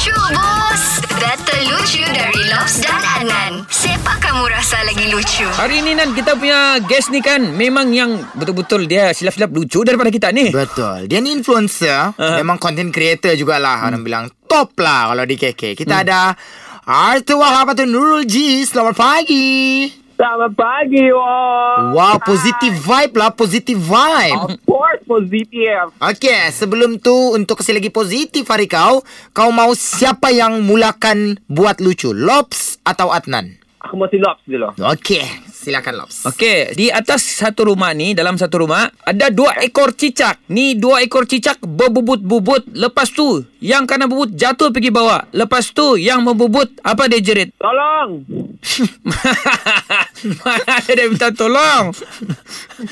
Lucu bos Data lucu dari Lobs dan Adnan Siapa kamu rasa lagi lucu? Hari ni Nan kita punya guest ni kan Memang yang betul-betul dia silap-silap lucu daripada kita ni Betul. Dia ni influencer. Ah. Memang content creator jugalah. Orang bilang top lah kalau di KK. Kita ada Artu Wahab atau Nurul G. Selamat pagi. Selamat pagi, Wong. Wow, positive vibe lah. Positive vibe. Of course, positif. Okay, sebelum tu untuk kasi lagi positif hari kau, kau mau siapa yang mulakan buat lucu? Lobs atau Adnan? Aku masih lops dulu. Okay, silakan Lobs. Okey, di atas satu rumah ni, dalam satu rumah, ada dua ekor cicak. Ni dua ekor cicak berbubut-bubut. Lepas tu, yang kena bubut jatuh pergi bawah. Lepas tu, yang membubut, apa dia jerit? Tolong. Mana ada dia minta tolong?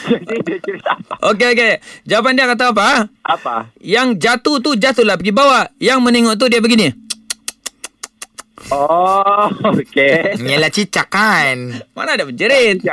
Jadi dia cerita apa? Okey, okey. Jawapan dia kata apa? Apa? Yang jatuh tu jatuhlah pergi bawah. Yang menengok tu dia begini. Oh, okay. Yalah cicak kan. Mana ada berjerit?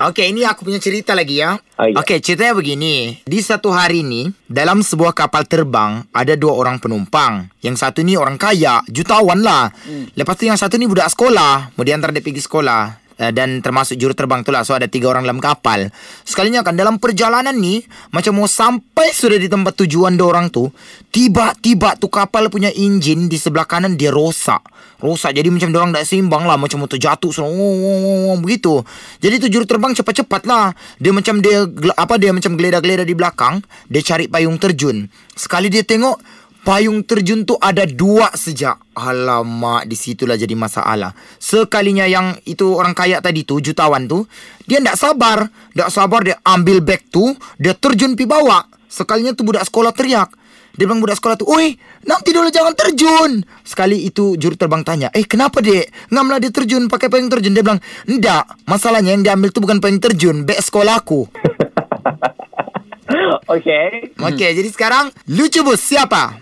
Okey, ini aku punya cerita lagi ya. Oh, ya. Okey, ceritanya begini. Di satu hari ni, dalam sebuah kapal terbang, ada dua orang penumpang. Yang satu ni orang kaya, jutawan lah. Lepas tu yang satu ni budak sekolah. Mau diantar dia pergi sekolah. Eh, Dan termasuk juru terbang tu lah. So ada tiga orang dalam kapal. Sekalinya kan dalam perjalanan ni Macam mau sampai sudah di tempat tujuan orang tu Tiba-tiba tu kapal punya enjin Di sebelah kanan dia rosak. Rosak. Jadi macam orang tak seimbang lah. Macam mau terjatuh so, wong, wong, wong, wong, Begitu. Jadi tu juru terbang cepat-cepat lah. Dia macam dia Apa dia macam geleda-geleda di belakang. Dia cari payung terjun. Sekali dia tengok Payung terjun tu ada dua sejak. Alamak, di situlah jadi masalah. Sekalinya yang itu orang kaya tadi tu, jutawan tu, dia tak sabar. Tak sabar dia ambil beg tu, dia terjun pi bawah. Sekalinya tu budak sekolah teriak. Dia bilang budak sekolah tu, Oi, nanti dulu jangan terjun. Sekali itu juru terbang tanya, Eh, kenapa dek? Ngamlah dia terjun pakai payung terjun. Dia bilang, Ndak, masalahnya yang diambil tu bukan payung terjun, beg sekolahku. okay. Okey, jadi sekarang, lucu bos siapa?